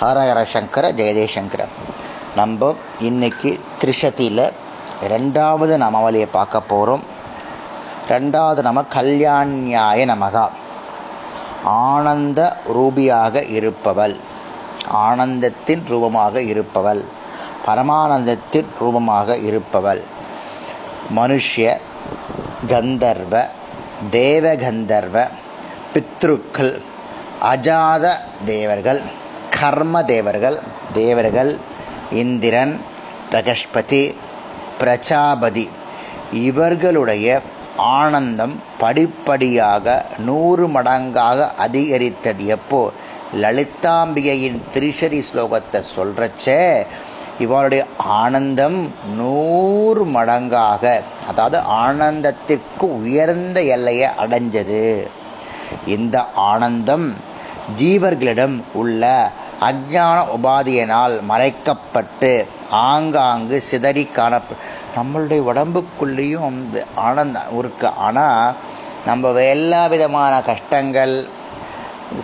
ஹரஹர சங்கர ஜெயதேசங்கர நம்ம இன்னைக்கு திரிஷதியில் ரெண்டாவது நமவழியை பார்க்க போகிறோம் ரெண்டாவது நம கல்யாண்யாய நமகா. ஆனந்த ரூபியாக இருப்பவள். ஆனந்தத்தின் ரூபமாக இருப்பவள். பரமானந்தத்தின் ரூபமாக இருப்பவள். மனுஷ்ய கந்தர்வ தேவகந்தர்வ பித்ருக்கள் அஜாத தேவர்கள். கர்ம தேவர்கள் தேவர்கள் இந்திரன் பிரகஷ்பதி பிரஜாபதி இவர்களுடைய ஆனந்தம் படிப்படியாக நூறு மடங்காக அதிகரித்தது. எப்போ? லலிதாம்பிகையின் திரிசரி ஸ்லோகத்தை சொல்றச்சே இவருடைய ஆனந்தம் நூறு மடங்காக அதாவது ஆனந்தத்திற்கு உயர்ந்த எல்லையை அடைஞ்சது. இந்த ஆனந்தம் ஜீவர்களிடம் உள்ள அஜான உபாதியினால் மறைக்கப்பட்டு ஆங்காங்கு சிதறி காணப்ப நம்மளுடைய உடம்புக்குள்ளேயும் அந்த ஆனந்தம் இருக்கு. ஆனால் நம்ம எல்லா விதமான கஷ்டங்கள்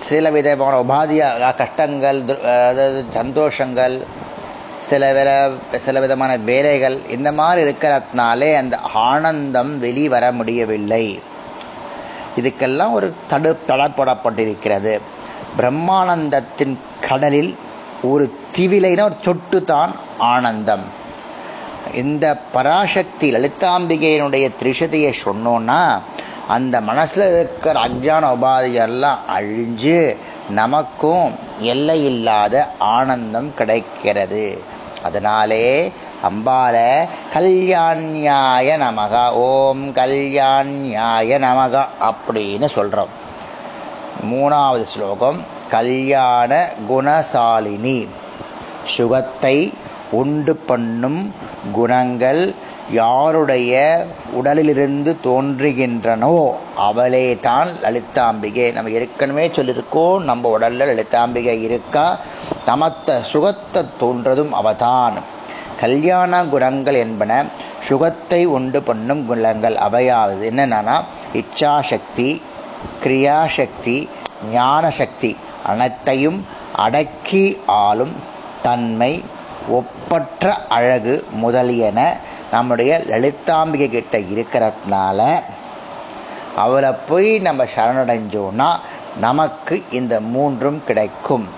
சில விதமான உபாதியாக கஷ்டங்கள் அதாவது சந்தோஷங்கள் சில வித சில விதமான வேலைகள் இந்த மாதிரி இருக்கிறதுனாலே அந்த ஆனந்தம் வெளிவர முடியவில்லை. இதுக்கெல்லாம் ஒரு தடு தளப்படப்பட்டிருக்கிறது பிரம்மானந்தத்தின் கடலில் ஒரு திவிலைனா ஒரு சொட்டு தான் ஆனந்தம். இந்த பராசக்தி லலிதாம்பிகையினுடைய திரிஷதையை சொன்னோன்னா அந்த மனசில் இருக்கிற அஜான உபாதியெல்லாம் அழிஞ்சு நமக்கும் எல்லை இல்லாத ஆனந்தம் கிடைக்கிறது. அதனாலே அம்பால கல்யாண்யாய நமகா ஓம் கல்யாண்யாய நமகா அப்படின்னு சொல்கிறோம் மூணாவது ஸ்லோகம் கல்யாண குணசாலினி. சுகத்தை உண்டு பண்ணும் குணங்கள் யாருடைய உடலிலிருந்து தோன்றுகின்றனோ அவளே தான் லலிதாம்பிகை. நம்ம ஏற்கனவே சொல்லியிருக்கோம் நம்ம உடல்ல லலிதாம்பிகை இருக்கா? தமத்த சுகத்தை தோன்றதும் அவதான். கல்யாண குணங்கள் என்பன சுகத்தை உண்டு பண்ணும் குணங்கள். அவையாவது என்னென்னா இச்சாசக்தி கிரியாசக்தி ஞான சக்தி அனைத்தையும் அடக்கி ஆளும் தன்மை ஒப்பற்ற அழகு முதலியன நம்முடைய லலிதாம்பிகை கிட்ட இருக்கிறதுனால அவளை போய் நம்ம சரணடைஞ்சோன்னா நமக்கு இந்த மூன்றும் கிடைக்கும்.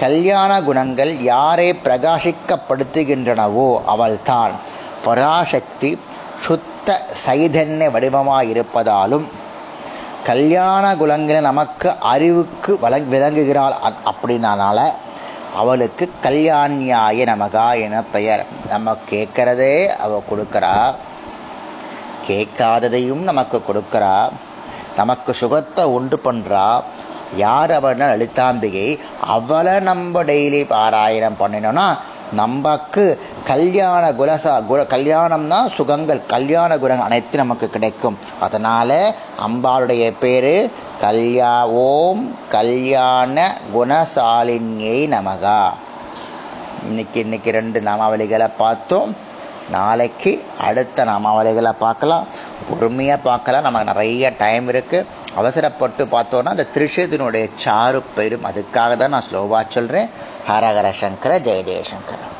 கல்யாண குணங்கள் யாரை பிரகாசிக்கப்படுத்துகின்றனவோ அவள்தான். பராசக்தி சுத்த சைதன்ய வடிவமாக இருப்பதாலும் கல்யாண குலங்கின நமக்கு அறிவுக்கு வழங் விளங்குகிறாள் அப்படின்னால அவளுக்கு கல்யாணியாய நமகா என பெயர். நம்ம கேட்கறதே அவ கொடுக்கறா. கேட்காததையும் நமக்கு கொடுக்கறா. நமக்கு சுகத்தை உண்டு பண்றா. யார் அவன லலிதாம்பிகை? அவளை நம்ம டெய்லி பாராயணம் பண்ணினோம்னா நமக்கு கல்யாண குலசா குல கல்யாணம்னா சுகங்கள் கல்யாண குணங்கள் அனைத்து நமக்கு கிடைக்கும். அதனால அம்பாளுடைய பேரு கல்யா ஓம் கல்யாண குணசாலினியை நமகா. இன்னைக்கு இன்னைக்கு ரெண்டு நாமாவளிகளை பார்த்தோம். நாளைக்கு அடுத்த நாமாவளிகளை பார்க்கலாம். பொறுமையாக பார்க்கலாம். நமக்கு நிறைய டைம் இருக்குது அவசரப்பட்டு பார்த்தோன்னா அந்த திரிஷத்தினுடைய சாறு பெரும். அதுக்காக தான் நான் ஸ்லோவாக சொல்கிறேன் ஹரஹர சங்கர ஜெய ஜெயசங்கர்